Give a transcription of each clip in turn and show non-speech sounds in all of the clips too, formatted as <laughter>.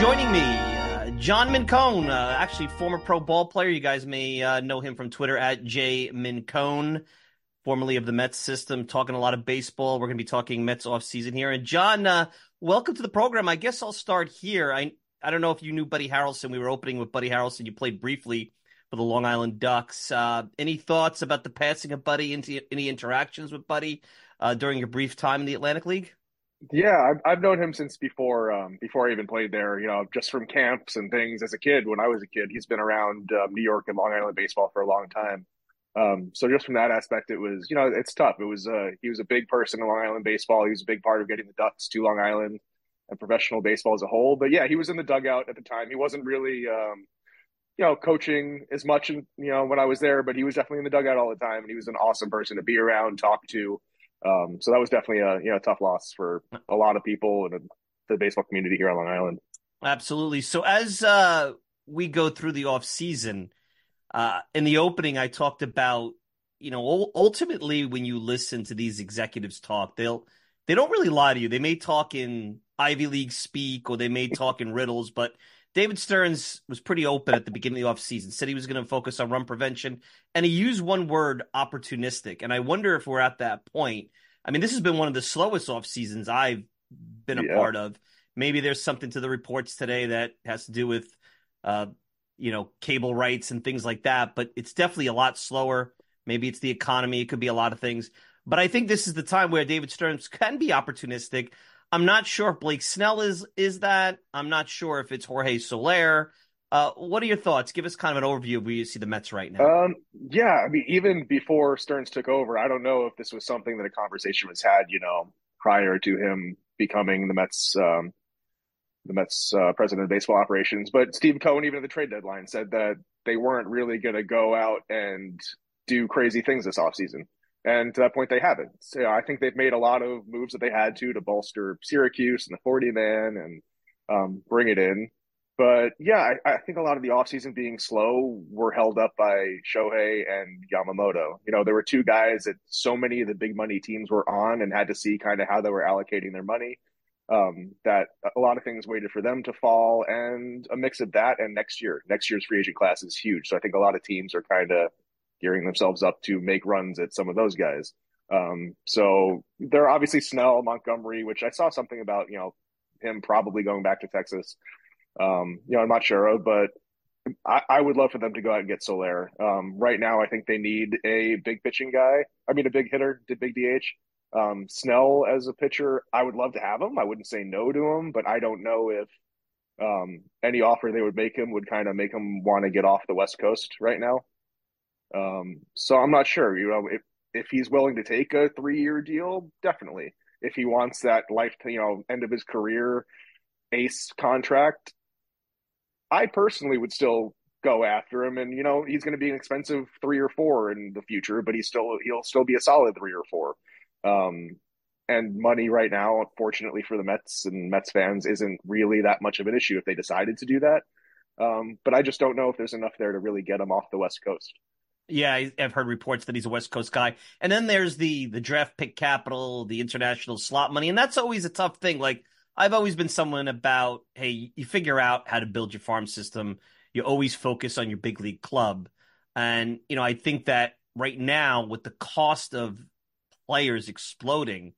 Joining me, uh, John Mincone, uh, actually former pro ball player. You guys may uh, know him from Twitter at J Mincone, formerly of the Mets system, talking a lot of baseball. We're going to be talking Mets off season here. And John, uh, welcome to the program. I guess I'll start here. I I don't know if you knew Buddy Harrelson. We were opening with Buddy Harrelson. You played briefly for the Long Island Ducks. Uh, any thoughts about the passing of Buddy? Into any interactions with Buddy uh, during your brief time in the Atlantic League? Yeah, I've, I've known him since before um, before I even played there. You know, just from camps and things as a kid. When I was a kid, he's been around um, New York and Long Island baseball for a long time. Um, so just from that aspect, it was you know it's tough. It was uh, he was a big person in Long Island baseball. He was a big part of getting the Ducks to Long Island and professional baseball as a whole. But yeah, he was in the dugout at the time. He wasn't really um, you know coaching as much, you know, when I was there, but he was definitely in the dugout all the time, and he was an awesome person to be around, talk to. Um, so that was definitely a you know tough loss for a lot of people and the baseball community here on Long Island. Absolutely. So as uh, we go through the off season, uh, in the opening, I talked about you know ultimately when you listen to these executives talk, they'll they don't really lie to you. They may talk in Ivy League speak or they may talk in riddles, but David Stearns was pretty open at the beginning of the offseason, said he was going to focus on run prevention, and he used one word, opportunistic. And I wonder if we're at that point. I mean, this has been one of the slowest off seasons I've been a yeah. part of. Maybe there's something to the reports today that has to do with, uh, you know, cable rights and things like that, but it's definitely a lot slower. Maybe it's the economy. It could be a lot of things. But I think this is the time where David Stearns can be opportunistic. I'm not sure if Blake Snell is is that. I'm not sure if it's Jorge Soler. Uh, what are your thoughts? Give us kind of an overview of where you see the Mets right now. Um, yeah, I mean, even before Stearns took over, I don't know if this was something that a conversation was had, you know, prior to him becoming the Mets, um, the Mets uh, president of baseball operations. But Steve Cohen, even at the trade deadline, said that they weren't really going to go out and do crazy things this offseason. And to that point, they haven't. So I think they've made a lot of moves that they had to to bolster Syracuse and the 40 man and um, bring it in. But yeah, I, I, think a lot of the offseason being slow were held up by Shohei and Yamamoto. You know, there were two guys that so many of the big money teams were on and had to see kind of how they were allocating their money. Um, that a lot of things waited for them to fall, and a mix of that and next year. Next year's free agent class is huge. So I think a lot of teams are kind of gearing themselves up to make runs at some of those guys. Um, so there are obviously Snell, Montgomery, which I saw something about, you know, him probably going back to Texas. Um, you know, I'm not sure but I, I, would love for them to go out and get Soler. Um, right now, I think they need a big pitching guy. I mean, a big hitter, did big DH. Um, Snell as a pitcher, I would love to have him. I wouldn't say no to him, but I don't know if um, any offer they would make him would kind of make him want to get off the West Coast right now. Um, so I'm not sure. You know, if if he's willing to take a three year deal, definitely. If he wants that life, you know, end of his career ace contract, I personally would still go after him. And you know, he's going to be an expensive three or four in the future, but he's still he'll still be a solid three or four. Um, and money right now, fortunately for the Mets and Mets fans, isn't really that much of an issue if they decided to do that. Um, but I just don't know if there's enough there to really get him off the West Coast. Yeah, I've heard reports that he's a West Coast guy. And then there's the the draft pick capital, the international slot money, and that's always a tough thing. Like I've always been someone about, hey, you figure out how to build your farm system. You always focus on your big league club. And, you know, I think that right now with the cost of players exploding,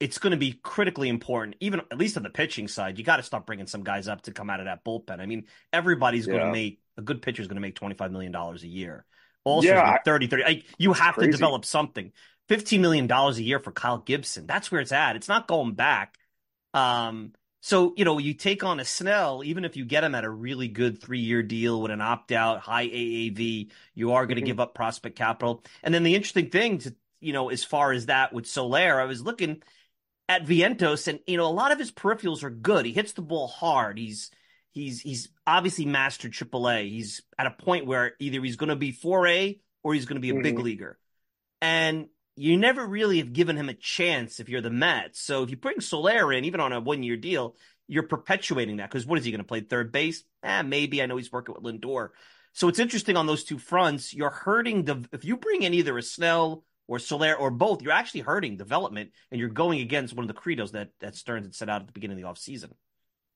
it's going to be critically important, even at least on the pitching side. You got to start bringing some guys up to come out of that bullpen. I mean, everybody's yeah. going to make a good pitcher is going to make $25 million a year also yeah, 30 30 like, you have crazy. to develop something 15 million dollars a year for Kyle Gibson that's where it's at it's not going back um So, you know, you take on a Snell, even if you get him at a really good three year deal with an opt out, high AAV, you are going to mm-hmm. give up prospect capital. And then the interesting thing to, you know, as far as that with Soler, I was looking at Vientos and, you know, a lot of his peripherals are good. He hits the ball hard. He's, he's, he's obviously mastered AAA. He's at a point where either he's going to be 4A or he's going to be a mm-hmm. big leaguer. And you never really have given him a chance if you're the Mets. So if you bring Soler in, even on a one year deal, you're perpetuating that because what is he going to play third base? Eh, maybe. I know he's working with Lindor. So it's interesting on those two fronts. You're hurting the if you bring in either a Snell or Soler or both, you're actually hurting development and you're going against one of the credos that that Stearns had set out at the beginning of the offseason.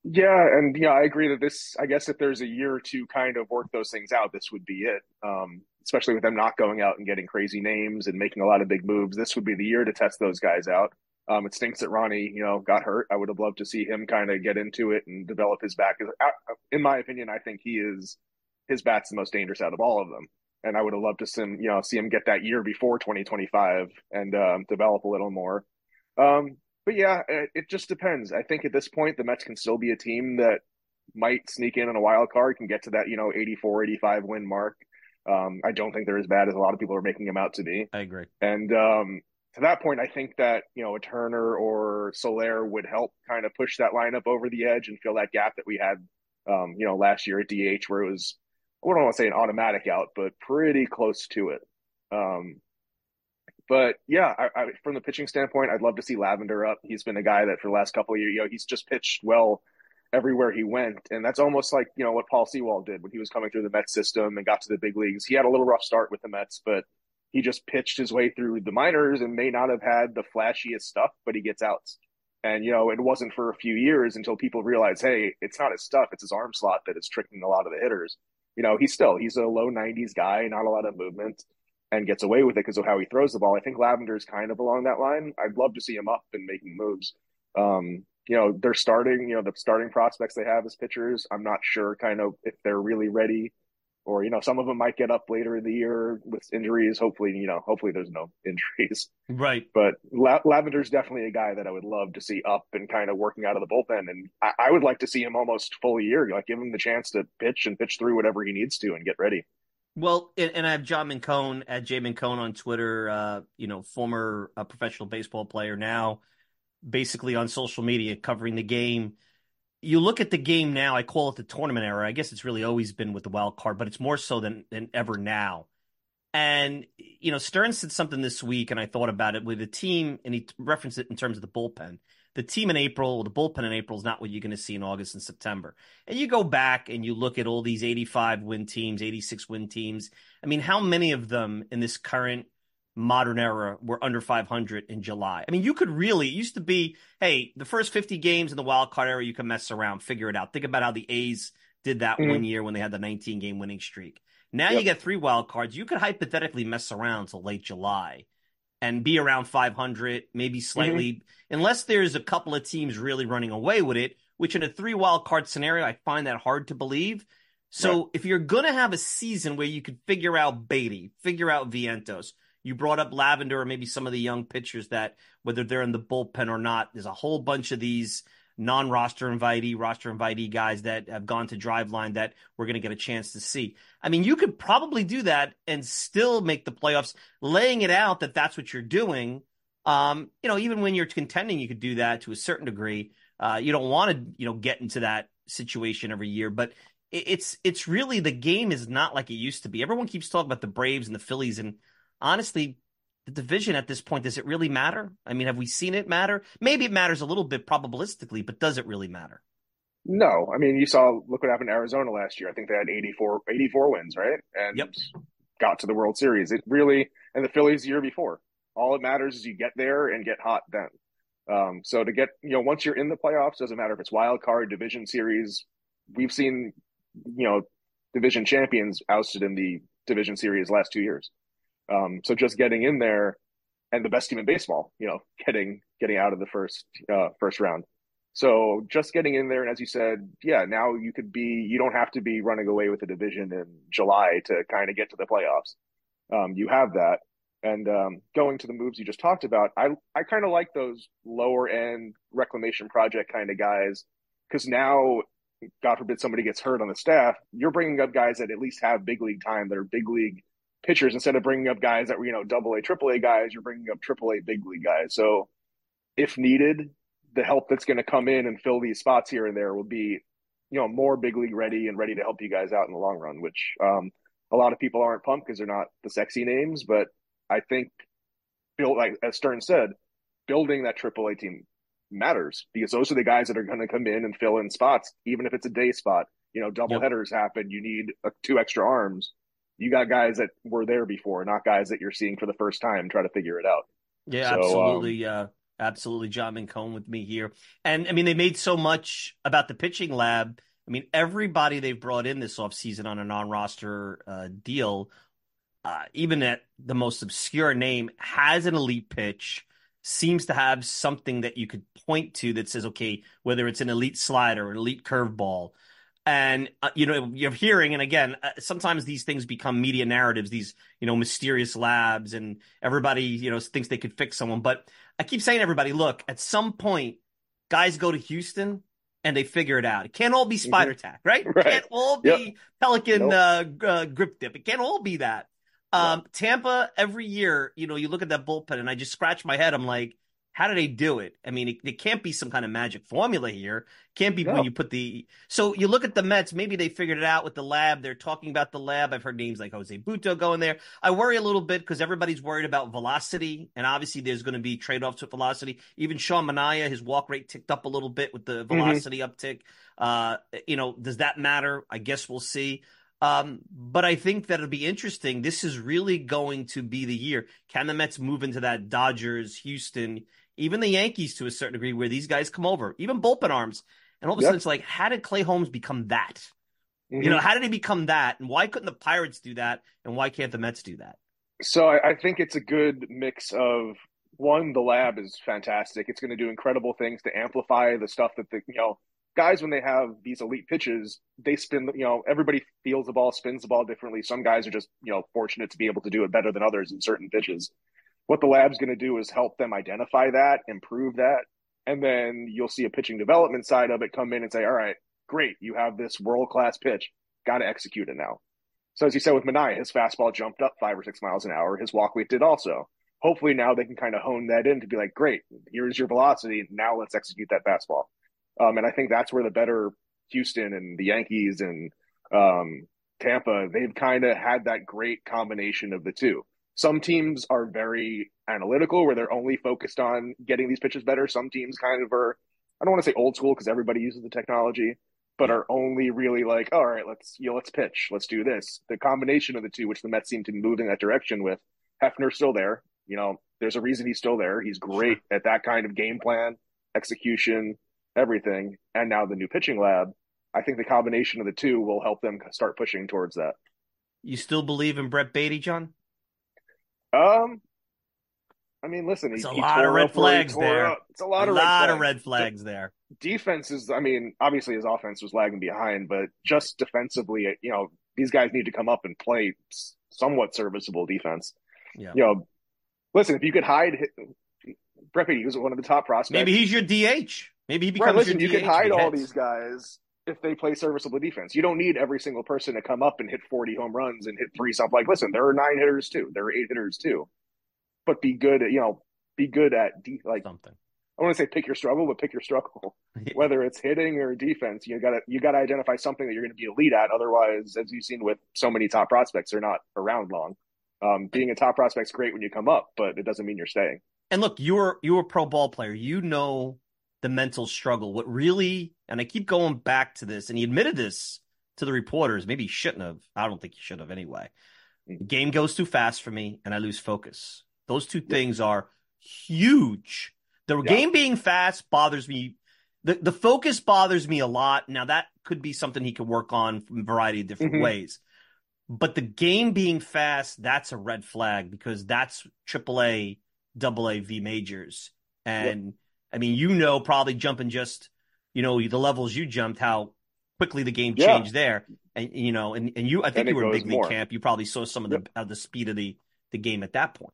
Yeah, and yeah, I agree that this I guess if there's a year to kind of work those things out, this would be it. Um, especially with them not going out and getting crazy names and making a lot of big moves. This would be the year to test those guys out. Um, it stinks that Ronnie, you know, got hurt. I would have loved to see him kind of get into it and develop his back. In my opinion, I think he is his bat's the most dangerous out of all of them, and I would have loved to see him, you know, see him get that year before 2025 and um, develop a little more. Um, but yeah, it, it just depends. I think at this point, the Mets can still be a team that might sneak in on a wild card, can get to that, you know, 84, 85 win mark. Um, I don't think they're as bad as a lot of people are making them out to be. I agree. And um, to that point, I think that you know a Turner or Soler would help kind of push that lineup over the edge and fill that gap that we had, um, you know, last year at DH where it was I don't want to say an automatic out, but pretty close to it. Um, but yeah, I, I, from the pitching standpoint, I'd love to see Lavender up. He's been a guy that for the last couple of years, you know, he's just pitched well everywhere he went. And that's almost like, you know, what Paul Sewald did when he was coming through the Mets system and got to the big leagues. He had a little rough start with the Mets, but he just pitched his way through the minors and may not have had the flashiest stuff, but he gets outs. And, you know, it wasn't for a few years until people realized, hey, it's not his stuff, it's his arm slot that is tricking a lot of the hitters. You know, he's still, he's a low 90s guy, not a lot of movement, and gets away with it because of how he throws the ball. I think Lavender is kind of along that line. I'd love to see him up and making moves. Um, you know, they're starting, you know, the starting prospects they have as pitchers. I'm not sure kind of if they're really ready or, you know, some of them might get up later in the year with injuries. Hopefully, you know, hopefully there's no <laughs> injuries. Right. But La- Lavender's definitely a guy that I would love to see up and kind of working out of the bullpen. And I, I would like to see him almost full year, like give him the chance to pitch and pitch through whatever he needs to and get ready. Well, and, I have John Mincone at J Mincone on Twitter. Uh, you know, former uh, professional baseball player now basically on social media covering the game. You look at the game now, I call it the tournament era. I guess it's really always been with the wild card, but it's more so than, than ever now. And, you know, Stearns said something this week, and I thought about it with the team, and he referenced it in terms of the bullpen. The team in April, the bullpen in April is not what you're going to see in August and September. And you go back and you look at all these 85 win teams, 86 win teams. I mean, how many of them in this current modern era were under 500 in July. I mean, you could really, it used to be, hey, the first 50 games in the wild card era, you can mess around, figure it out. Think about how the A's did that mm-hmm. one year when they had the 19 game winning streak. Now yep. you get three wild cards. You could hypothetically mess around till late July and be around 500, maybe mm-hmm. slightly, mm-hmm. unless there's a couple of teams really running away with it, which in a three wild card scenario, I find that hard to believe. So right. if you're going to have a season where you could figure out Baty, figure out Vientos, you brought up Lavender or maybe some of the young pitchers that, whether they're in the bullpen or not, there's a whole bunch of these non-roster invitee, roster invitee guys that have gone to Driveline that we're going to get a chance to see. I mean, you could probably do that and still make the playoffs, laying it out that that's what you're doing. Um, you know, even when you're contending, you could do that to a certain degree. Uh, you don't want to, you know, get into that situation every year, but it's it's really the game is not like it used to be. Everyone keeps talking about the Braves and the Phillies, and honestly, the division at this point, does it really matter? I mean, have we seen it matter? Maybe it matters a little bit probabilistically, but does it really matter? No. I mean, you saw, look what happened to Arizona last year. I think they had 84, 84 wins, right? And yep. got to the World Series. It really, and the Phillies the year before. All it matters is you get there and get hot then. Um, so to get, you know, once you're in the playoffs, doesn't matter if it's wild card, division series. We've seen, you know, division champions ousted in the division series last two years. Um, so just getting in there and the best team in baseball, you know, getting getting out of the first uh, first round. So just getting in there, and as you said, yeah, now you could be. You don't have to be running away with the division in July to kind of get to the playoffs. Um, you have that, and um, going to the moves you just talked about, I I kind of like those lower end reclamation project kind of guys because now, God forbid somebody gets hurt on the staff, you're bringing up guys that at least have big league time that are big league pitchers instead of bringing up guys that were you know double A, triple A guys. You're bringing up triple A big league guys. So if needed, the help that's going to come in and fill these spots here and there will be you know more big league ready and ready to help you guys out in the long run. Which um, a lot of people aren't pumped because they're not the sexy names, but I think build like as Stearns said, building that triple A team matters because those are the guys that are going to come in and fill in spots, even if it's a day spot. You know, double yep. headers happen. You need uh, two extra arms. You got guys that were there before, not guys that you're seeing for the first time. Try to figure it out. Yeah, so, absolutely. Um, uh, absolutely. John Mincone with me here, and I mean they made so much about the pitching lab. I mean, everybody they've brought in this offseason on a non-roster uh, deal, uh, even at the most obscure name, has an elite pitch seems to have something that you could point to that says, okay, whether it's an elite slider, or an elite curveball. And, uh, you know, you're hearing, and again, uh, sometimes these things become media narratives, these, you know, mysterious labs, and everybody, you know, thinks they could fix someone. But I keep saying, everybody, look, at some point, guys go to Houston and they figure it out. It can't all be mm-hmm. spider tack, right? right? It can't all be yep. pelican nope. uh, uh, grip dip. It can't all be that. Um, Tampa every year, you know, you look at that bullpen, and I just scratch my head. I'm like, how do they do it? I mean, it, it can't be some kind of magic formula here. Can't be no. when you put the. So you look at the Mets. Maybe they figured it out with the lab. They're talking about the lab. I've heard names like Jose Butto going there. I worry a little bit because everybody's worried about velocity, and obviously there's going to be trade offs with velocity. Even Sean Manaea, his walk rate ticked up a little bit with the mm-hmm. velocity mm-hmm. uptick. Uh, you know, does that matter? I guess we'll see. Um, but I think that it'll be interesting. This is really going to be the year. Can the Mets move into that Dodgers, Houston, even the Yankees to a certain degree, where these guys come over, even bullpen arms, and all of a yep. sudden it's like, how did Clay Holmes become that? Mm-hmm. You know, how did he become that? And why couldn't the Pirates do that? And why can't the Mets do that? So I, I think it's a good mix of one, the lab is fantastic. It's going to do incredible things to amplify the stuff that the you know guys when they have these elite pitches, they spin. You know, everybody feels the ball, spins the ball differently. Some guys are just you know fortunate to be able to do it better than others in certain pitches. What the lab's going to do is help them identify that, improve that, and then you'll see a pitching development side of it come in and say, "All right, great, you have this world class pitch, got to execute it now." So as you said with Manaea, his fastball jumped up five or six miles an hour. His walk weight did also. Hopefully now they can kind of hone that in to be like, great, here's your velocity. Now let's execute that fastball. Um, and I think that's where the better Houston and the Yankees and um, Tampa, they've kind of had that great combination of the two. Some teams are very analytical where they're only focused on getting these pitches better. Some teams kind of are, I don't want to say old school because everybody uses the technology, but are only really like, all right, let's you know, let's pitch, let's do this. The combination of the two, which the Mets seem to move in that direction with, Hefner's still there. You know, there's a reason he's still there. He's great at that kind of game plan, execution, everything, and now the new pitching lab, I think the combination of the two will help them start pushing towards that. You still believe in Brett Baty, John? Um, I mean, listen, it's a lot of red flags there. Up. It's a lot a of lot red of red flags there. Defense is, I mean, obviously his offense was lagging behind, but just defensively, you know, these guys need to come up and play somewhat serviceable defense. Yeah. You know, listen, if you could hide Brett Baty, who's one of the top prospects, maybe he's your DH. Maybe he becomes right, listen, you can hide all these guys if they play serviceable defense. You don't need every single person to come up and hit 40 home runs and hit three something. Like, listen, there are nine hitters too. There are eight hitters too. But be good at, you know, be good at de- like something. I want to say pick your struggle, but pick your struggle. <laughs> Whether it's hitting or defense, you gotta you gotta identify something that you're going to be elite at. Otherwise, as you've seen with so many top prospects, they're not around long. Um, being a top prospect's great when you come up, but it doesn't mean you're staying. And look, you're you're a pro ball player. You know the mental struggle. What really, and I keep going back to this, and he admitted this to the reporters. Maybe he shouldn't have. I don't think he should have anyway. The game goes too fast for me, and I lose focus. Those two things are huge. The yeah. game being fast bothers me. The the focus bothers me a lot. Now that could be something he could work on from a variety of different mm-hmm. ways. But the game being fast, that's a red flag because that's AAA, AA V majors. And I mean, you know, probably jumping just, you know, the levels you jumped, how quickly the game changed yeah. there. And, you know, and, and you, I think you were in big league camp. You probably saw some of the, of the speed of the, the game at that point.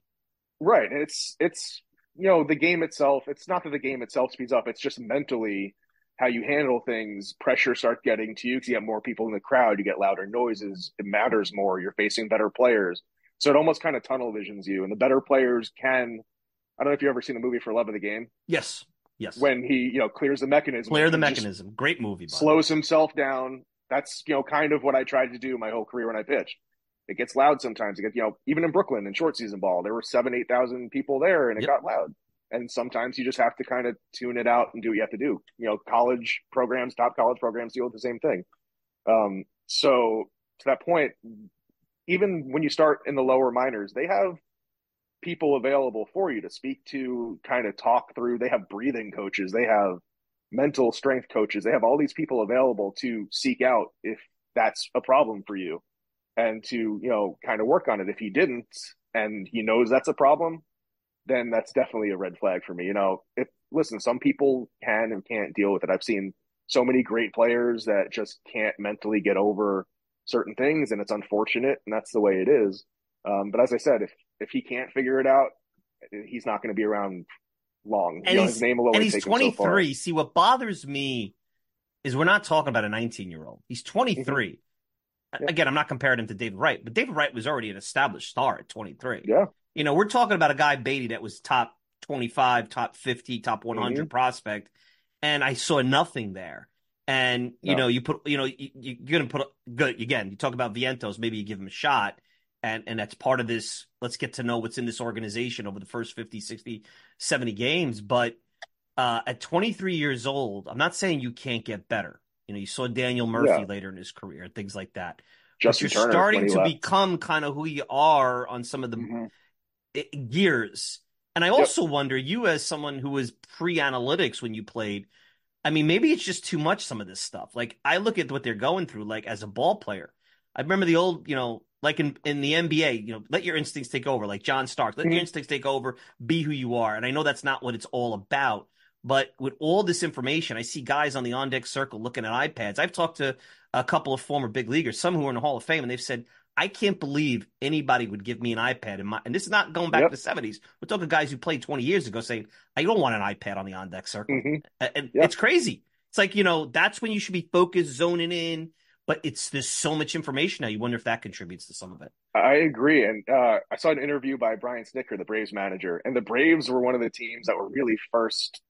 Right. It's, it's, you know, the game itself, it's not that the game itself speeds up. It's just mentally how you handle things, pressure starts getting to you because you have more people in the crowd, you get louder noises, it matters more, you're facing better players. So it almost kind of tunnel visions you. And the better players can I don't know if you've ever seen the movie for Love of the Game. Yes. Yes. When he, you know, clears the mechanism. Clear the mechanism. Great movie. Slows himself down. That's, you know, kind of what I tried to do my whole career when I pitched. It gets loud sometimes. It gets, you know, even in Brooklyn in short season ball, there were seven, 8,000 people there and it yep. got loud. And sometimes you just have to kind of tune it out and do what you have to do. You know, college programs, top college programs deal with the same thing. Um, so to that point, even when you start in the lower minors, they have people available for you to speak to, kind of talk through. They have breathing coaches, they have mental strength coaches, they have all these people available to seek out if that's a problem for you and to, you know, kind of work on it. If he didn't and he knows that's a problem, then that's definitely a red flag for me. You know, if listen, some people can and can't deal with it. I've seen so many great players that just can't mentally get over certain things and it's unfortunate and that's the way it is. Um, but as I said, if if he can't figure it out, he's not going to be around long. And, you know, his name alone and he's 23. So See, what bothers me is we're not talking about a 19 year old. He's 23. Mm-hmm. Yeah. Again, I'm not comparing him to David Wright, but David Wright was already an established star at 23. Yeah. You know, we're talking about a guy, Baty, that was top 25, top 50, top 100 mm-hmm. prospect. And I saw nothing there. And, you no. know, you put, you know, you, are going to put, good, again, you talk about Vientos, maybe you give him a shot and and that's part of this let's get to know what's in this organization over the first 50 60 70 games but uh, at 23 years old i'm not saying you can't get better you know you saw daniel murphy yeah. later in his career and things like that Justin but you're Turner, starting to left. become kind of who you are on some of the mm-hmm. gears and i also yep. wonder you as someone who was pre-analytics when you played i mean maybe it's just too much some of this stuff like i look at what they're going through like as a ball player I remember the old, you know, like in, in the NBA, you know, let your instincts take over, like John Stark, let mm-hmm. your instincts take over, be who you are. And I know that's not what it's all about. But with all this information, I see guys on the on deck circle looking at iPads. I've talked to a couple of former big leaguers, some who are in the Hall of Fame, and they've said, I can't believe anybody would give me an iPad. In my, and this is not going back yep. to the 70s. We're talking guys who played 20 years ago saying, I don't want an iPad on the on deck circle. Mm-hmm. And yep. it's crazy. It's like, you know, that's when you should be focused, zoning in, but it's there's so much information now. You wonder if that contributes to some of it. I agree, and uh, I saw an interview by Brian Snitker, the Braves manager, and the Braves were one of the teams that were really first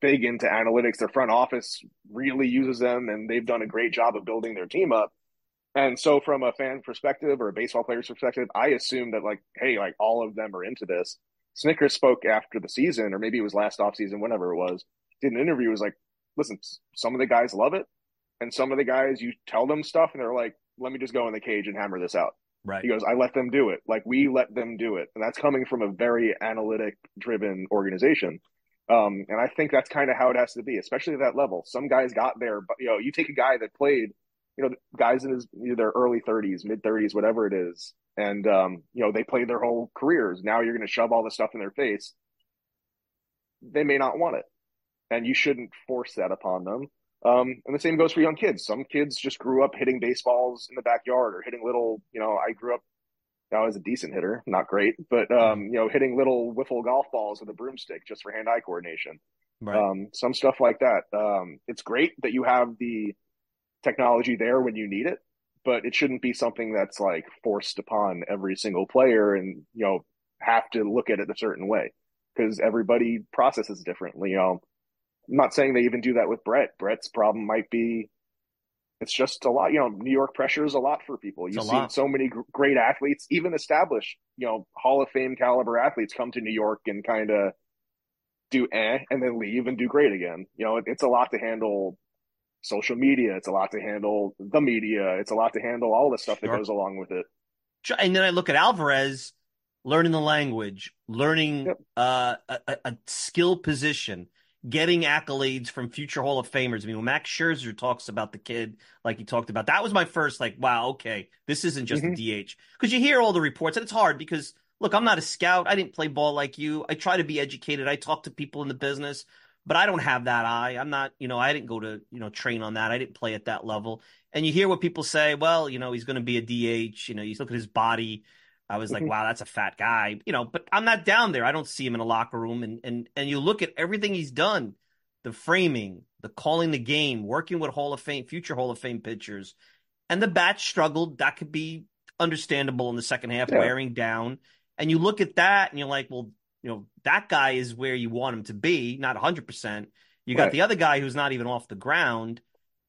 big into analytics. Their front office really uses them, and they've done a great job of building their team up. And so, from a fan perspective or a baseball player's perspective, I assume that like, hey, like all of them are into this. Snitker spoke after the season, or maybe it was last off season, whenever it was. Did an interview. Was like, listen, some of the guys love it and some of the guys, you tell them stuff and they're like, let me just go in the cage and hammer this out. Right. He goes, I let them do it. Like we let them do it. And that's coming from a very analytic driven organization. Um, and I think that's kind of how it has to be, especially at that level. Some guys got there, but you know, you take a guy that played, you know, guys in his either early 30s, mid 30s, whatever it is, and um, you know, they played their whole careers. Now you're going to shove all this stuff in their face. They may not want it, and you shouldn't force that upon them. Um, and the same goes for young kids. Some kids just grew up hitting baseballs in the backyard or hitting little, you know, I grew up, I was a decent hitter, not great, but, um, you know, hitting little wiffle golf balls with a broomstick just for hand eye coordination. Right. Um, some stuff like that. Um, it's great that you have the technology there when you need it, but it shouldn't be something that's like forced upon every single player and, you know, have to look at it a certain way because everybody processes differently. You know, I'm not saying they even do that with Brett. Brett's problem might be it's just a lot. You know, New York pressure is a lot for people. You see so many great athletes, even established, you know, Hall of Fame caliber athletes come to New York and kind of do eh and then leave and do great again. You know, it, it's a lot to handle social media. It's a lot to handle the media. It's a lot to handle all the stuff sure. that goes along with it. And then I look at Alvarez learning the language, learning yep. uh, a, a skill position getting accolades from future Hall of Famers. I mean, when Max Scherzer talks about the kid, like he talked about, that was my first, like, wow, okay, this isn't just mm-hmm. a DH. Because you hear all the reports, and it's hard because, look, I'm not a scout. I didn't play ball like you. I try to be educated. I talk to people in the business, but I don't have that eye. I'm not, you know, I didn't go to, you know, train on that. I didn't play at that level. And you hear what people say, well, you know, he's going to be a DH. You know, you look at his body I was like, mm-hmm. wow, that's a fat guy, you know. But I'm not down there. I don't see him in a locker room, and and and you look at everything he's done, the framing, the calling the game, working with Hall of Fame, future Hall of Fame pitchers, and the bat struggled. That could be understandable in the second half, yeah. wearing down. And you look at that and you're like, well, you know, that guy is where you want him to be, not 100%. You got right. the other guy who's not even off the ground.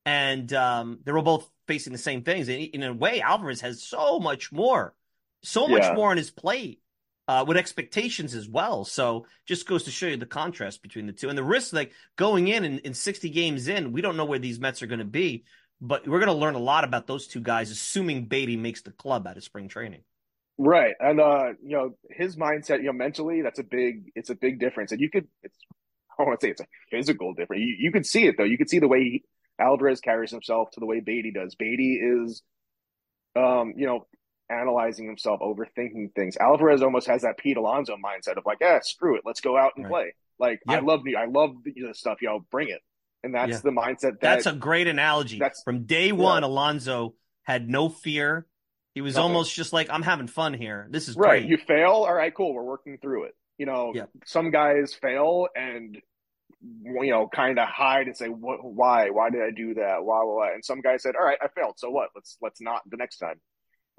And um, they were both facing the same things. And in a way, Alvarez has so much more, so much yeah. more on his plate uh, with expectations as well. So just goes to show you the contrast between the two and the risk. Like going in and in 60 games in, we don't know where these Mets are going to be, but we're going to learn a lot about those two guys, assuming Baty makes the club out of spring training. Right, and uh, you know his mindset, you know, mentally, that's a big, it's a big difference, and you could, it's, I want to say it's a physical difference. You, you could see it though. You could see the way he, Alvarez carries himself to the way Baty does. Baty is, um, you know, analyzing himself, overthinking things. Alvarez almost has that Pete Alonso mindset of like, yeah, screw it, let's go out and right. play. Like I love me, I love the stuff, yo, bring it. And that's yeah. the mindset. That, that's a great analogy. That's from day one. Yeah. Alonso had no fear. He was Nothing. almost just like, I'm having fun here. This is right. Great. You fail, all right, cool. We're working through it. You know, some guys fail and you know, kind of hide and say, "What? Why? Why did I do that? Why? Why?" And some guy said, "All right, I failed. So what? Let's let's not the next time."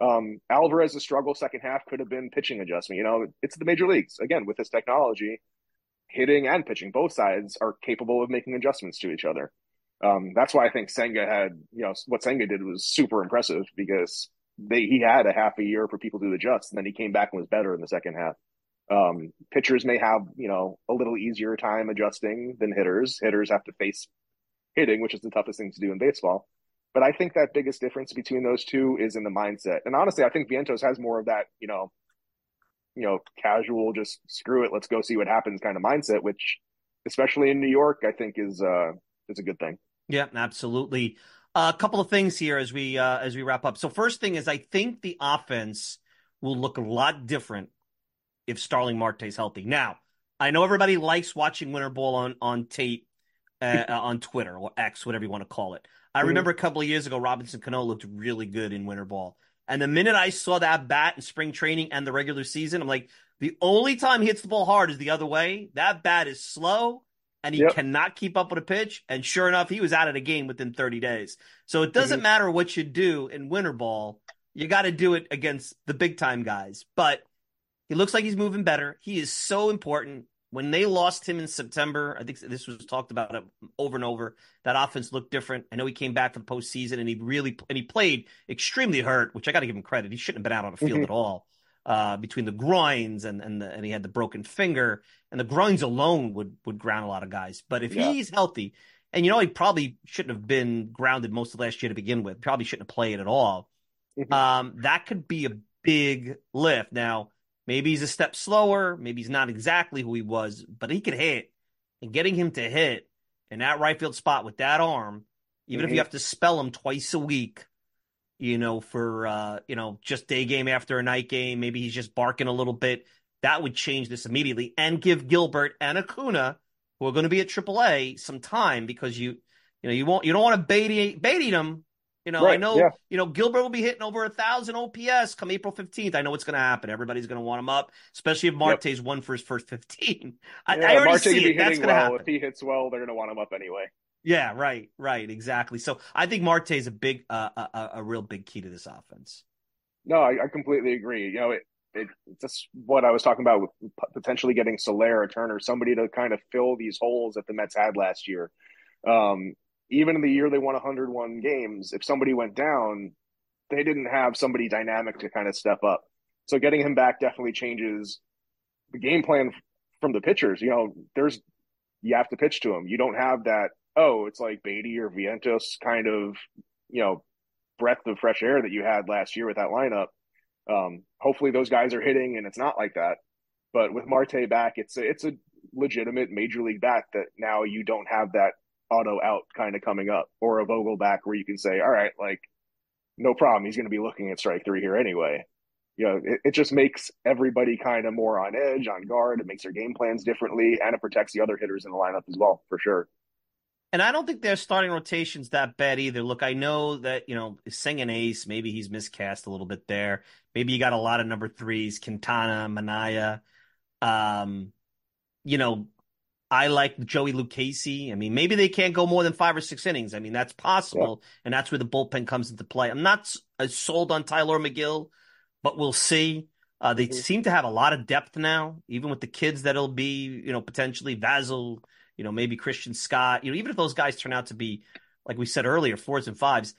Um, Alvarez's struggle second half could have been pitching adjustment. You know, it's the major leagues again with this technology. Hitting and pitching, both sides are capable of making adjustments to each other. Um, that's why I think Senga had, you know, what Senga did was super impressive because they he had a half a year for people to adjust, and then he came back and was better in the second half. Um, pitchers may have, you know, a little easier time adjusting than hitters. Hitters have to face hitting, which is the toughest thing to do in baseball. But I think that biggest difference between those two is in the mindset. And honestly, I think Vientos has more of that, you know, you know, casual, just screw it, let's go see what happens kind of mindset, which especially in New York, I think is uh is a good thing. Yeah, absolutely. Uh, a couple of things here as we uh, as we wrap up. So first thing is I think the offense will look a lot different if Starling Marte is healthy. Now, I know everybody likes watching Winter Ball on on tape uh, <laughs> on Twitter or X, whatever you want to call it. I mm-hmm. remember a couple of years ago, Robinson Cano looked really good in winter ball. And the minute I saw that bat in spring training and the regular season, I'm like, the only time he hits the ball hard is the other way. That bat is slow and he yep. cannot keep up with a pitch. And sure enough, he was out of the game within 30 days. So it doesn't mm-hmm. matter what you do in winter ball. You got to do it against the big time guys. But he looks like he's moving better. He is so important when they lost him in September, I think this was talked about over and over. That offense looked different. I know he came back for the postseason and he really and he played extremely hurt, which I got to give him credit. He shouldn't have been out on the field mm-hmm. at all. Uh, between the groins and and the, and he had the broken finger and the groins alone would would ground a lot of guys. But if yeah. he's healthy, and you know he probably shouldn't have been grounded most of last year to begin with, probably shouldn't have played at all. Mm-hmm. Um, that could be a big lift. Now Maybe he's a step slower. Maybe he's not exactly who he was, but he can hit. And getting him to hit in that right field spot with that arm, even mm-hmm. if you mm-hmm. have to spell him twice a week, you know, for uh, you know, just day game after a night game, maybe he's just barking a little bit. That would change this immediately and give Gilbert and Acuna, who are going to be at AAA, some time because you, you know, you won't, you don't want to bait baiting them you know, right, I know, yeah. you know, Gilbert will be hitting over a thousand OPS come April 15th. I know what's going to happen. Everybody's going to want him up, especially if Marte's yep. won for his first 15. <laughs> I, yeah, I already Marte see it. That's going to well. happen. If he hits well, they're going to want him up anyway. Yeah, right, right, exactly. So I think Marte is a big, uh, a, a, real big key to this offense. No, I, I completely agree. You know, it, it, just what I was talking about with potentially getting Soler, Turner, somebody to kind of fill these holes that the Mets had last year. Um, even in the year they won 101 games, if somebody went down, they didn't have somebody dynamic to kind of step up. So getting him back definitely changes the game plan from the pitchers. You know, there's you have to pitch to him. You don't have that. Oh, it's like Baty or Vientos kind of you know breath of fresh air that you had last year with that lineup. Um, hopefully those guys are hitting, and it's not like that. But with Marte back, it's a, it's a legitimate major league bat that now you don't have that auto out kind of coming up or a Vogelbach where you can say, all right, like no problem. He's going to be looking at strike three here anyway. You know, it, it just makes everybody kind of more on edge, on guard. It makes their game plans differently, and it protects the other hitters in the lineup as well, for sure. And I don't think their starting rotation's that bad either. Look, I know that, you know, singing ace, maybe he's miscast a little bit there. Maybe you got a lot of number threes, Quintana, Manaea. Um, you know, I like Joey Lucchesi. I mean, maybe they can't go more than five or six innings. I mean, that's possible, yeah. and that's where the bullpen comes into play. I'm not as sold on Tylor Megill, but we'll see. Uh, they mm-hmm. seem to have a lot of depth now, even with the kids that'll be, you know, potentially Vasil, you know, maybe Christian Scott. You know, even if those guys turn out to be, like we said earlier, fours and fives,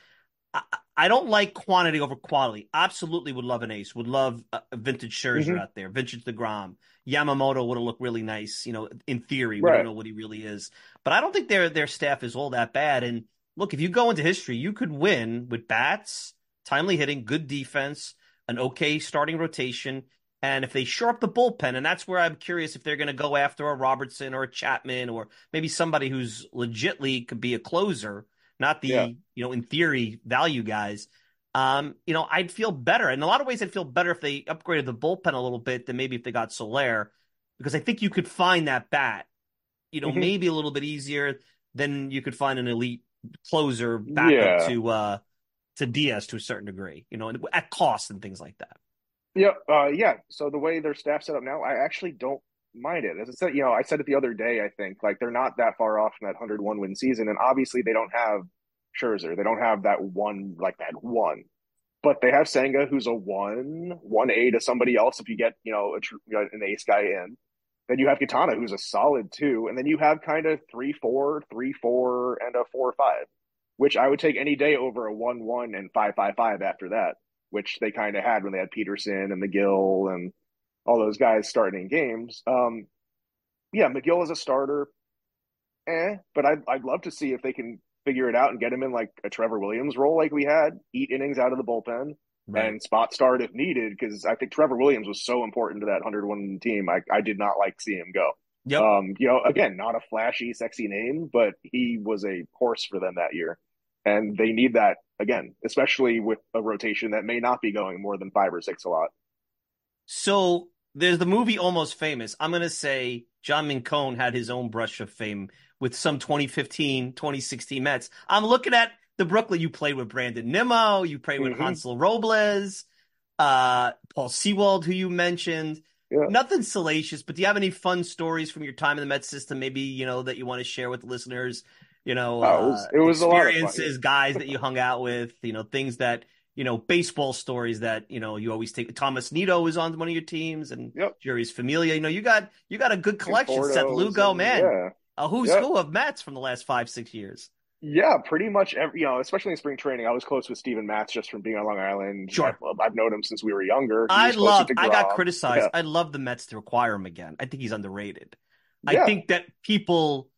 I, don't like quantity over quality. Absolutely would love an ace. Would love a, vintage Scherzer mm-hmm. out there, vintage Degrom. Yamamoto would have looked really nice. You know, in theory, we don't know what he really is, but I don't think their their staff is all that bad. And look, if you go into history, you could win with bats, timely hitting, good defense, an okay starting rotation. And if they shore up the bullpen, and that's where I'm curious if they're going to go after a Robertson or a Chapman or maybe somebody who's legitly could be a closer, not the yeah. you know in theory value guys. Um, you know, I'd feel better. In a lot of ways, I'd feel better if they upgraded the bullpen a little bit than maybe if they got Soler, because I think you could find that bat, you know, mm-hmm. maybe a little bit easier than you could find an elite closer backup yeah. to uh to Diaz to a certain degree, you know, at cost and things like that. Yeah, uh, yeah. So the way their staff set up now, I actually don't mind it. As I said, you know, I said it the other day. I think like they're not that far off from that 101 win season, and obviously they don't have Scherzer. They don't have that one like that one, but they have Senga, who's a one, one A to somebody else. If you get you know, a, an ace guy in, then you have Quintana, who's a solid two, and then you have kind of three four, three four, and a four five which I would take any day over a one one and five five five after that, which they kind of had when they had Peterson and Megill and all those guys starting games. Um, yeah, Megill is a starter, eh, but I'd I'd love to see if they can figure it out and get him in like a Trevor Williams role, like we had, eat innings out of the bullpen. Right. And spot start if needed, because I think Trevor Williams was so important to that 101 team. I, I did not like see him go. Yep. Um, you know, again, not a flashy, sexy name, but he was a horse for them that year. And they need that again, especially with a rotation that may not be going more than five or six a lot. So there's the movie Almost Famous. I'm going to say John Mincone had his own brush of fame with some 2015, 2016 Mets. I'm looking at the Brooklyn you played with Brandon Nimmo, you played with mm-hmm. Hansel Robles, uh, Paul Sewald, who you mentioned. Yeah. Nothing salacious, but do you have any fun stories from your time in the Mets system? Maybe you know that you want to share with the listeners. You know, oh, it was, it was experiences, guys that you hung out with. You know, things that you know, baseball stories that you know you always take. Thomas Nido was on one of your teams, and yep. Jeurys Familia. You know, you got you got a good collection. Seth Lugo, and, man, yeah. a who's yep. who of Mets from the last five six years. Yeah, pretty much every, you know, especially in spring training. I was close with Steven Matz just from being on Long Island. Sure. I've, I've known him since we were younger. I love, I got criticized. Yeah. I love the Mets to acquire him again. I think he's underrated. Yeah. I think that people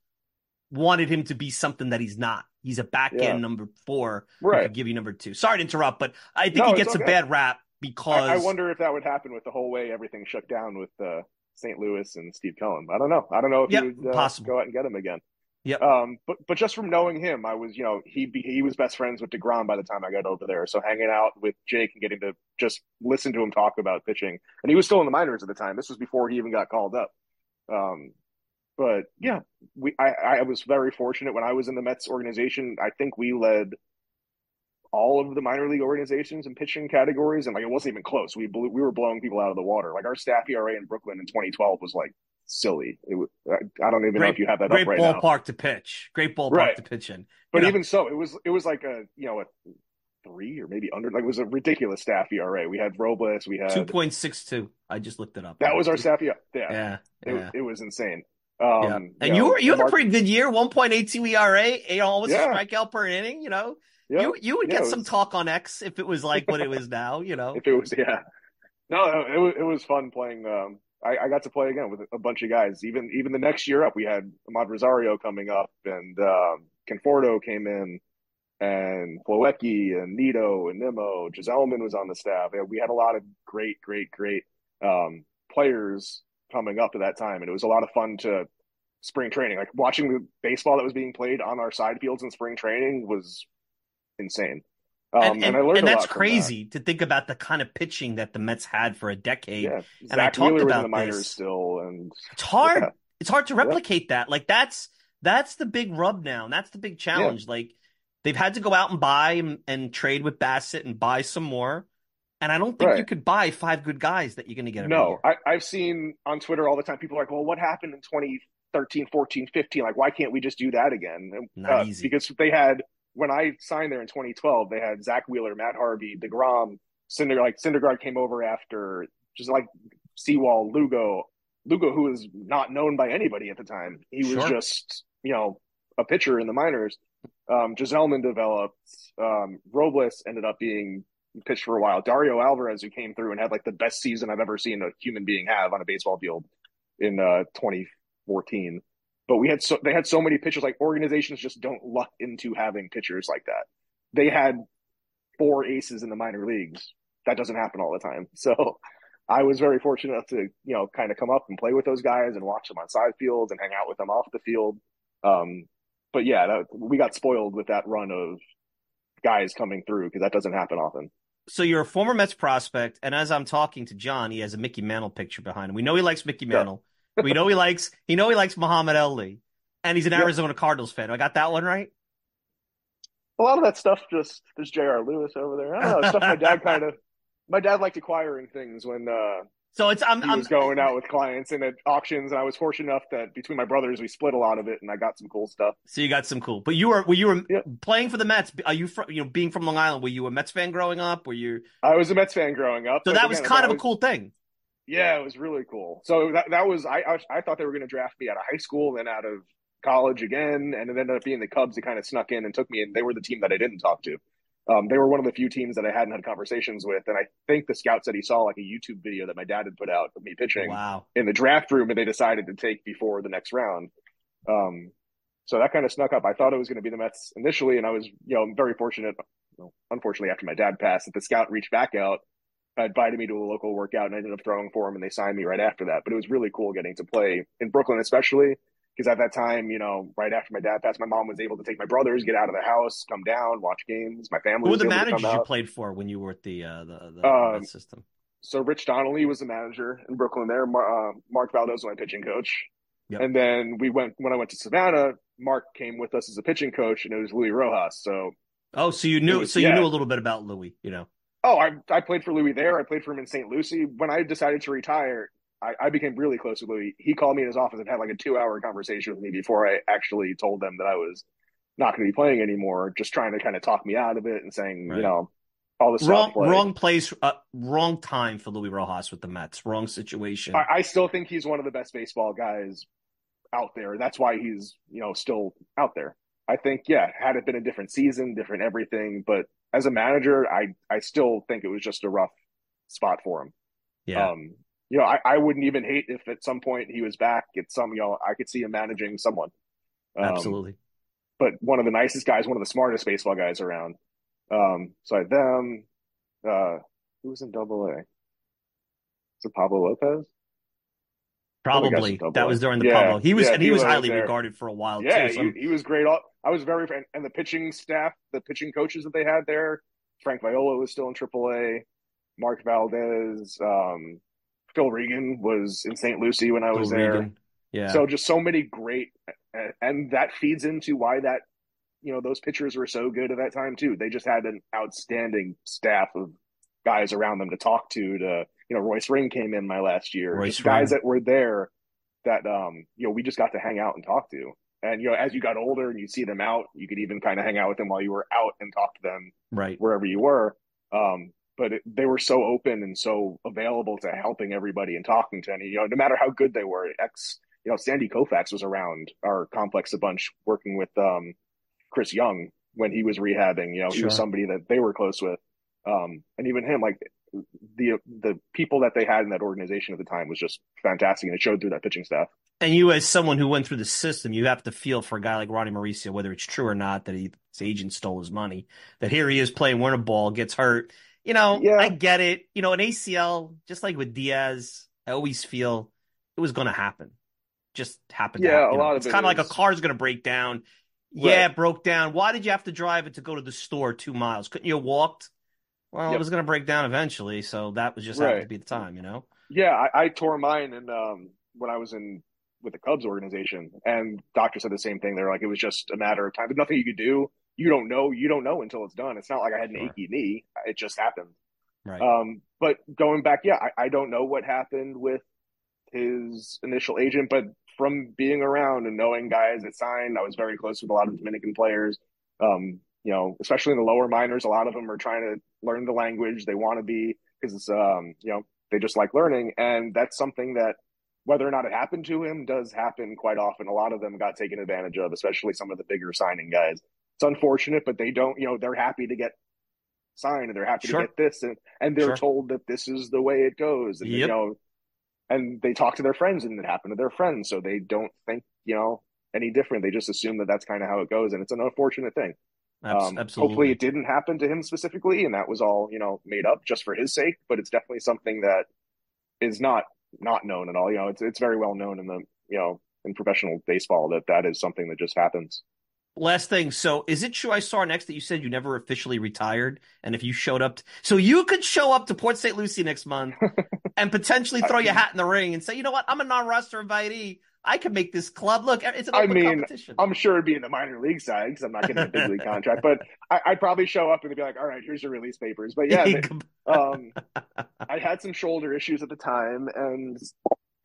wanted him to be something that he's not. He's a back end yeah. number four. Right. give you number two. Sorry to interrupt, but I think no, he gets okay. a bad rap because. I, I, wonder if that would happen with the whole way everything shut down with uh, St. Louis and Steve Cohen. I don't know. I don't know if yep, he would uh, go out and get him again. Yeah. Um, but but just from knowing him, I was you know he he was best friends with Degrom by the time I got over there. So hanging out with Jake and getting to just listen to him talk about pitching, and he was still in the minors at the time. This was before he even got called up. Um, but yeah, we I, I was very fortunate when I was in the Mets organization. I think we led all of the minor league organizations in pitching categories, and like it wasn't even close. We blew, we were blowing people out of the water. Like our staff ERA in Brooklyn in 2012 was like silly. It was, I, don't even great, know if you have that great right ballpark now. to pitch. Great ballpark right. to pitch in. But know. even so, it was it was like a you know a three or maybe under like it was a ridiculous staff ERA. We had Robles, we had two point six two. I just looked it up. That was our staff. Yeah, yeah, yeah. It, it was insane. Um, yeah. And you, know, you were you had Mark, a pretty good year, one point eight two ERA, you know, almost yeah. a strikeout per inning. You know, yeah. you you would get was, some talk on X if it was <laughs> like what it was now. You know, if it was yeah. No, it was it was fun playing um, I, I, got to play again with a bunch of guys. Even even the next year up, we had Amed Rosario coming up, and um, Conforto came in, and Plawecki and Nido and Nimmo. Gsellman was on the staff. We had a lot of great, great, great um, players coming up at that time, and it was a lot of fun to spring training. Like watching the baseball that was being played on our side fields in spring training was insane. Um, and, and, and, I learned and that's crazy that. to think about the kind of pitching that the Mets had for a decade. Yeah, and Zach I talked Wheeler about the minors this. still, and it's hard. Yeah. It's hard to replicate yeah. that. Like that's that's the big rub now, and that's the big challenge. Like they've had to go out and buy and, and, trade with Bassitt and buy some more. And I don't think Right. you could buy five good guys that you're going to get. No. I, I've seen on Twitter all the time people are like, well, what happened in 2013, 14, 15? Like, why can't we just do that again? Not uh, easy. Because they had, when I signed there in 2012, they had Zach Wheeler, Matt Harvey, DeGrom, Cinder, like Syndergaard came over after, just like Sewald, Lugo. Lugo, who was not known by anybody at the time. He was Sure. just, you know, a pitcher in the minors. Um, Gsellman developed. Um, Robles ended up being pitched for a while. Dario Alvarez, who came through and had like the best season I've ever seen a human being have on a baseball field in uh, 2014. But we had so they had so many pitchers. Like organizations just don't luck into having pitchers like that. They had four aces in the minor leagues. That doesn't happen all the time. <laughs> So I was very fortunate to you know kind of come up and play with those guys and watch them on side fields and hang out with them off the field. Um, but yeah, that, we got spoiled with that run of guys coming through because that doesn't happen often. So you're a former Mets prospect, and as I'm talking to John, he has a Mickey Mantle picture behind him. We know he likes Mickey Yeah. Mantle. we know he likes he know he likes Muhammad Ali, and he's an Yep. Arizona Cardinals fan. I got that one right. a lot of that stuff just there's J.R. Lewis over there. I don't know stuff my dad kind of my dad liked acquiring things when uh, So it's I'm, I'm was going out with clients and at auctions, and I was fortunate enough that between my brothers we split a lot of it, and I got some cool stuff. So you got some cool. But you were well, you were Yeah. playing for the Mets? Are you from you know being from Long Island? Were you a Mets fan growing up? Were you? I was a Mets fan growing up, So that was again, kind I of a cool thing. Yeah, it was really cool. So that that was I I, I thought they were going to draft me out of high school, then out of college again, and it ended up being the Cubs that kind of snuck in and took me, and they were the team that I didn't talk to. Um, they were one of the few teams that I hadn't had conversations with, and I think the scout said he saw like a YouTube video that my dad had put out of me pitching Wow. in the draft room, and they decided to take before the next round. Um, so that kind of snuck up. I thought it was going to be the Mets initially, and I was, you know, very fortunate. well, Unfortunately, after my dad passed, that the scout reached back out, invited me to a local workout, and I ended up throwing for him, and they signed me right after that. But it was really cool getting to play in Brooklyn, especially because at that time, you know, right after my dad passed, my mom was able to take my brothers, get out of the house, come down, watch games. My family Who were the managers you played for when you were at the uh, the the, Um, system? so Rich Donnelly was the manager in Brooklyn there. Mar- uh, Marc Valdes was my pitching coach. Yep. And then we went when I went to Savannah. Mark came with us as a pitching coach, and it was Luis Rojas. So, Oh, so you knew was- so you yeah. knew a little bit about Luis, you know. oh, I I played for Luis there. I played for him in St. Lucie. When I decided to retire, I, I became really close with Luis. He called me in his office and had like a two hour conversation with me before I actually told them that I was not going to be playing anymore. Just trying to kind of talk me out of it and saying, Right. you know, all the Wrong stuff. like- wrong place, uh, wrong time for Luis Rojas with the Mets. Wrong situation. I, I still think he's one of the best baseball guys out there. That's why he's, you know, still out there. I think, yeah, had it been a different season, different everything, but as a manager, I I still think it was just a rough spot for him. yeah. Um, you know, I, I wouldn't even hate if at some point he was back at some, you know, I could see him managing someone. Um, absolutely. But one of the nicest guys, one of the smartest baseball guys around. Um, so I had them. Uh, who was in Double A? Is it Pablo Lopez? Probably that was during the Yeah, Pablo. He was yeah, and he was was highly there. regarded for a while Yeah, too. So he, he was great. I was very and, and the pitching staff, the pitching coaches that they had there. Frank Viola was still in Triple A. Marc Valdes, um, Phil Regan was in St. Lucie when I Phil was there. Regan. Yeah. So just so many great, and, and that feeds into why that you know those pitchers were so good at that time too. They just had an outstanding staff of guys around them to talk to. To you know, Royce Ring came in my last year. Royce just guys Ring. that were there that um you know we just got to hang out and talk to. And you know, as you got older and you see them out, you could even kind of hang out with them while you were out and talk to them right. wherever you were. Um, but it, they were so open and so available to helping everybody and talking to any, you know, no matter how good they were. Ex, you know, Sandy Koufax was around our complex a bunch, working with um, Chris Young when he was rehabbing. You know, he was somebody that they were close with, um, and even him, like the the people that they had in that organization at the time was just fantastic, and it showed through that pitching staff. And you, as someone who went through the system, you have to feel for a guy like Ronny Mauricio, whether it's true or not that he, his agent stole his money. That here he is playing winter ball, gets hurt. You know, Yeah. I get it. You know, an ACL, just like with Diaz, I always feel it was going to happen. Just happened. to Yeah, happen. a You know, lot of It's it kind of like a car's going to break down. Yeah, Right. it broke down. Why did you have to drive it to go to the store two miles? Couldn't you have walked? Well, it was going to break down eventually, so that was just happened to be the time, you know. Yeah, I, I tore mine and um, when I was in with the Cubs organization, and doctor said the same thing. They're like, it was just a matter of time. There's nothing you could do. You don't know. You don't know until it's done. It's not like I had an Sure. achy knee. It just happened. Right. Um, but going back, yeah, I, I don't know what happened with his initial agent, but from being around and knowing guys that signed, I was very close with a lot of Dominican players. Um, you know, especially in the lower minors, a lot of them are trying to learn the language. They want to be because um, you know they just like learning, and that's something that whether or not it happened to him does happen quite often. A lot of them got taken advantage of, especially some of the bigger signing guys. It's unfortunate, but they don't. You know, they're happy to get signed and they're happy sure. to get this, and and they're sure. told that this is the way it goes, and yep. you know, and they talk to their friends, and it happened to their friends, so they don't think you know any different. They just assume that that's kind of how it goes, and it's an unfortunate thing. Um, Absolutely. Hopefully, it didn't happen to him specifically, and that was all you know made up just for his sake. But it's definitely something that is not not known at all. You know, it's it's very well known in the you know in professional baseball that that is something that just happens. Last thing. So, is it true I saw next that you said you never officially retired? And if you showed up, so you could show up to Port St. Lucie next month <laughs> and potentially throw your hat in the ring and say, you know what, I'm a non-roster invitee. I can make this club look. It's an open I mean, competition. I'm sure it'd be in the minor league side because I'm not getting a big league contract. But I, would probably show up and be like, "All right, here's your release papers." But yeah, <laughs> they, um, I had some shoulder issues at the time, and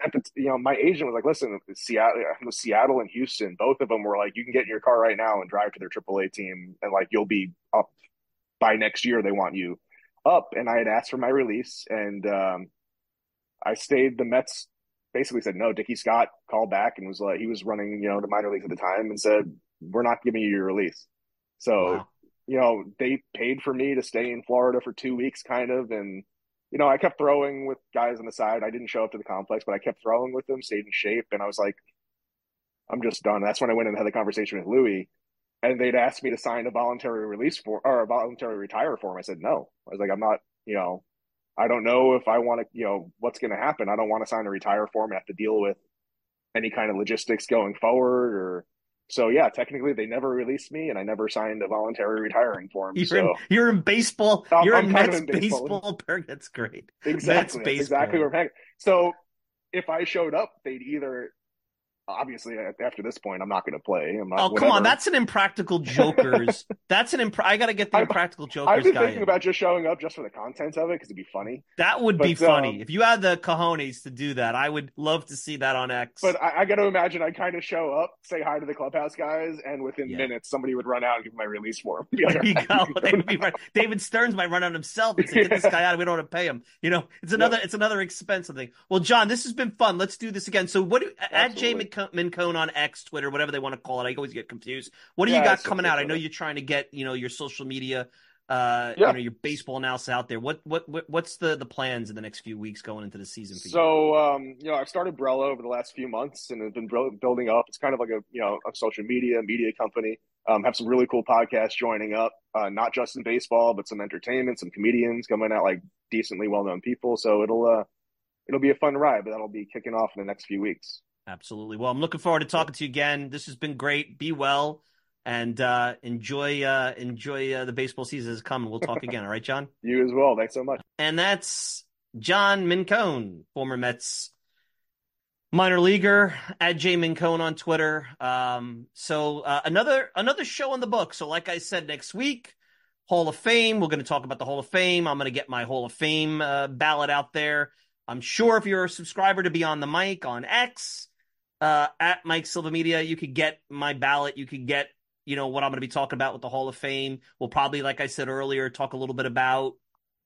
at the, you know, my agent was like, "Listen, Seattle, Seattle and Houston, both of them were like, you can get in your car right now and drive to their AAA team, and like you'll be up by next year. They want you up." And I had asked for my release, and um, I stayed. The Mets basically said no. Dicky Scott called back and was like, he was running, you know, the minor leagues at the time and said, we're not giving you your release. So, wow. you know, they paid for me to stay in Florida for two weeks, kind of. And, you know, I kept throwing with guys on the side. I didn't show up to the complex, but I kept throwing with them, stayed in shape. And I was like, I'm just done. That's when I went and had the conversation with Luis. And they'd asked me to sign a voluntary release for or a voluntary retire form. I said no. I was like, I'm not, you know, I don't know if I want to, you know, what's going to happen. I don't want to sign a retire form and have to deal with any kind of logistics going forward or so yeah, technically they never released me and I never signed a voluntary retiring form. You're, so. in, you're in baseball. I'm, you're I'm in Mets in baseball. baseball. That's great. Exactly. That's exactly where So if I showed up, they'd either obviously after this point, I'm not going to play. I'm not, oh, come on, that's an impractical <laughs> jokers. that's an imp- I got to get the i impractical jokers. Guy. I've been thinking in. about just showing up just for the content of it because it'd be funny. That would but, be funny um, if you had the cojones to do that. I would love to see that on X. But I, I got to imagine I kind of show up, say hi to the clubhouse guys, and within yeah. minutes somebody would run out and give my release form. there <laughs> you go. <laughs> Right. David Stearns might run out himself and say, "Get this guy out. We don't want to pay him." You know, it's another it's another expensive thing. Well, John, this has been fun. Let's do this again. So, what do, add Jay Mincone on X, Twitter, whatever they want to call it. I always get confused. What do yeah, you got coming out? I know you're trying to get you know your social media, uh, yeah. you know your baseball analysis out there. What, what what what's the the plans in the next few weeks going into the season? For you? So um, you know, I've started Brella over the last few months and have been building up. It's kind of like a you know a social media media company. Um, have some really cool podcasts joining up, uh, not just in baseball, but some entertainment, some comedians coming out, like decently well known people. So it'll uh, it'll be a fun ride, but that'll be kicking off in the next few weeks. Absolutely. Well, I'm looking forward to talking to you again. This has been great. Be well and uh, enjoy uh, enjoy uh, the baseball season is coming. We'll talk again. All right, John. <laughs> You as well. Thanks so much. And that's John Mincone, former Mets minor leaguer at Jay Mincone on Twitter. Um, so uh, another another show in the book. So like I said, next week. Hall of Fame. We're going to talk about the Hall of Fame. I'm going to get my Hall of Fame uh, ballot out there. I'm sure if you're a subscriber to Beyond the Mic on X, uh, at Mike Silva Media. You could get my ballot. You could get, you know, what I'm going to be talking about with the Hall of Fame. We'll probably, like I said earlier, talk a little bit about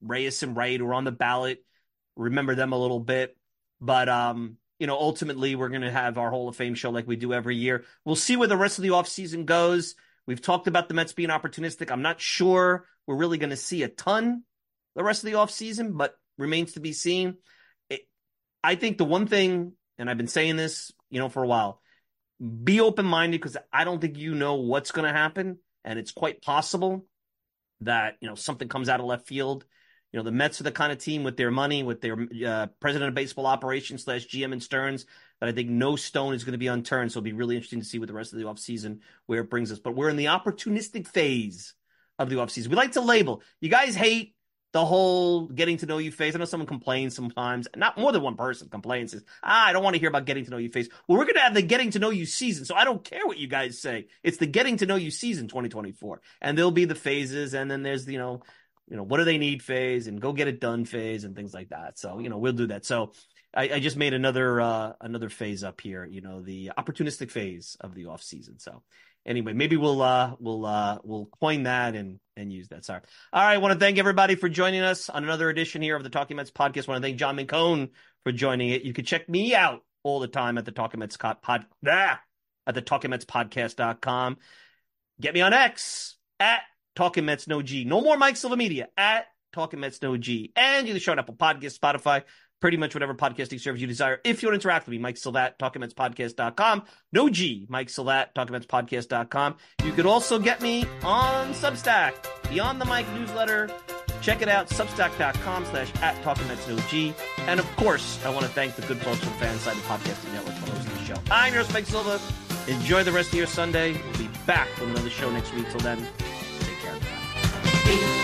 Reyes and Wright who are on the ballot. Remember them a little bit. But, um, you know, ultimately, we're going to have our Hall of Fame show like we do every year. We'll see where the rest of the offseason goes. We've talked about the Mets being opportunistic. I'm not sure we're really going to see a ton the rest of the offseason, but remains to be seen. It, I think the one thing, and I've been saying this you know, for a while. Be open minded because I don't think you know what's going to happen. And it's quite possible that, you know, something comes out of left field. You know, the Mets are the kind of team with their money, with their uh, president of baseball operations slash GM and Stearns, that I think no stone is going to be unturned. So it'll be really interesting to see what the rest of the offseason, where it brings us. But we're in the opportunistic phase of the offseason. We like to label. You guys hate the whole getting to know you phase. I know someone complains sometimes, not more than one person complains, says, ah, I don't want to hear about getting to know you phase. Well, we're going to have the getting to know you season. So I don't care what you guys say. It's the getting to know you season 2024. And there'll be the phases. And then there's, you know, you know, what do they need phase and go get it done phase and things like that. So, you know, we'll do that. So I, I just made another uh another phase up here, you know, the opportunistic phase of the off season. So anyway, maybe we'll uh we'll uh we'll coin that and and use that. Sorry. All right, I want to thank everybody for joining us on another edition here of the Talking Mets podcast. I want to thank John Mincone for joining it. You can check me out all the time at the Talking Mets pod, ah, at the Talking Mets podcast.com. Get me on X at Talking Mets No G. No more Mike Silva Media at Talking Mets No G. And you can show it up on Podcast, Spotify, pretty much whatever podcasting service you desire. If you want to interact with me, Mike Silvat, TalkingMetsPodcast.com. No G, Mike Silvat, TalkingMetsPodcast.com. You could also get me on Substack, Beyond the Mike newsletter. Check it out, substack.com slash at TalkingMetsNoG. And of course, I want to thank the good folks from Fanside, the podcasting network, for hosting the show. I'm your host, Mike Silva. Enjoy the rest of your Sunday. We'll be back with another show next week. Till then, take care. Meet